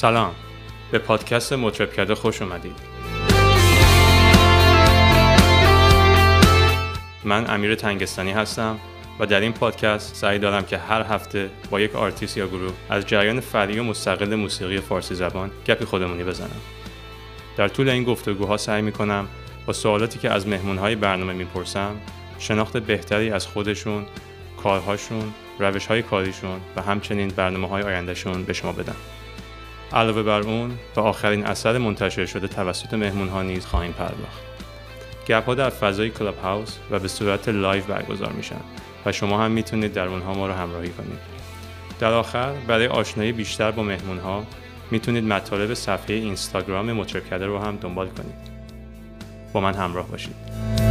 سلام. به پادکست مطربکده خوش اومدید. من امیر تنگستانی هستم و در این پادکست سعی دارم که هر هفته با یک آرتیست یا گروه از جریان فرعی و مستقل موسیقی فارسی زبان گپی خودمونی بزنم. در طول این گفتگوها سعی می‌کنم با سوالاتی که از مهمونهای برنامه می‌پرسم شناخت بهتری از خودشون کارهاشون روش های کاریشون و همچنین برنامه های آیندهشون به شما بدم. علاوه بر اون به آخرین اثر منتشر شده توسط مهمون ها نیز خواهیم پرداخت. گپ ها در فضای کلاب هاوس و به صورت live برگزار میشن و شما هم می‌تونید در اونها ما رو همراهی کنید. در آخر برای آشنایی بیشتر با مهمون ها می‌تونید مطالب صفحه اینستاگرام مطربکده رو هم دنبال کنید. با من همراه باشید.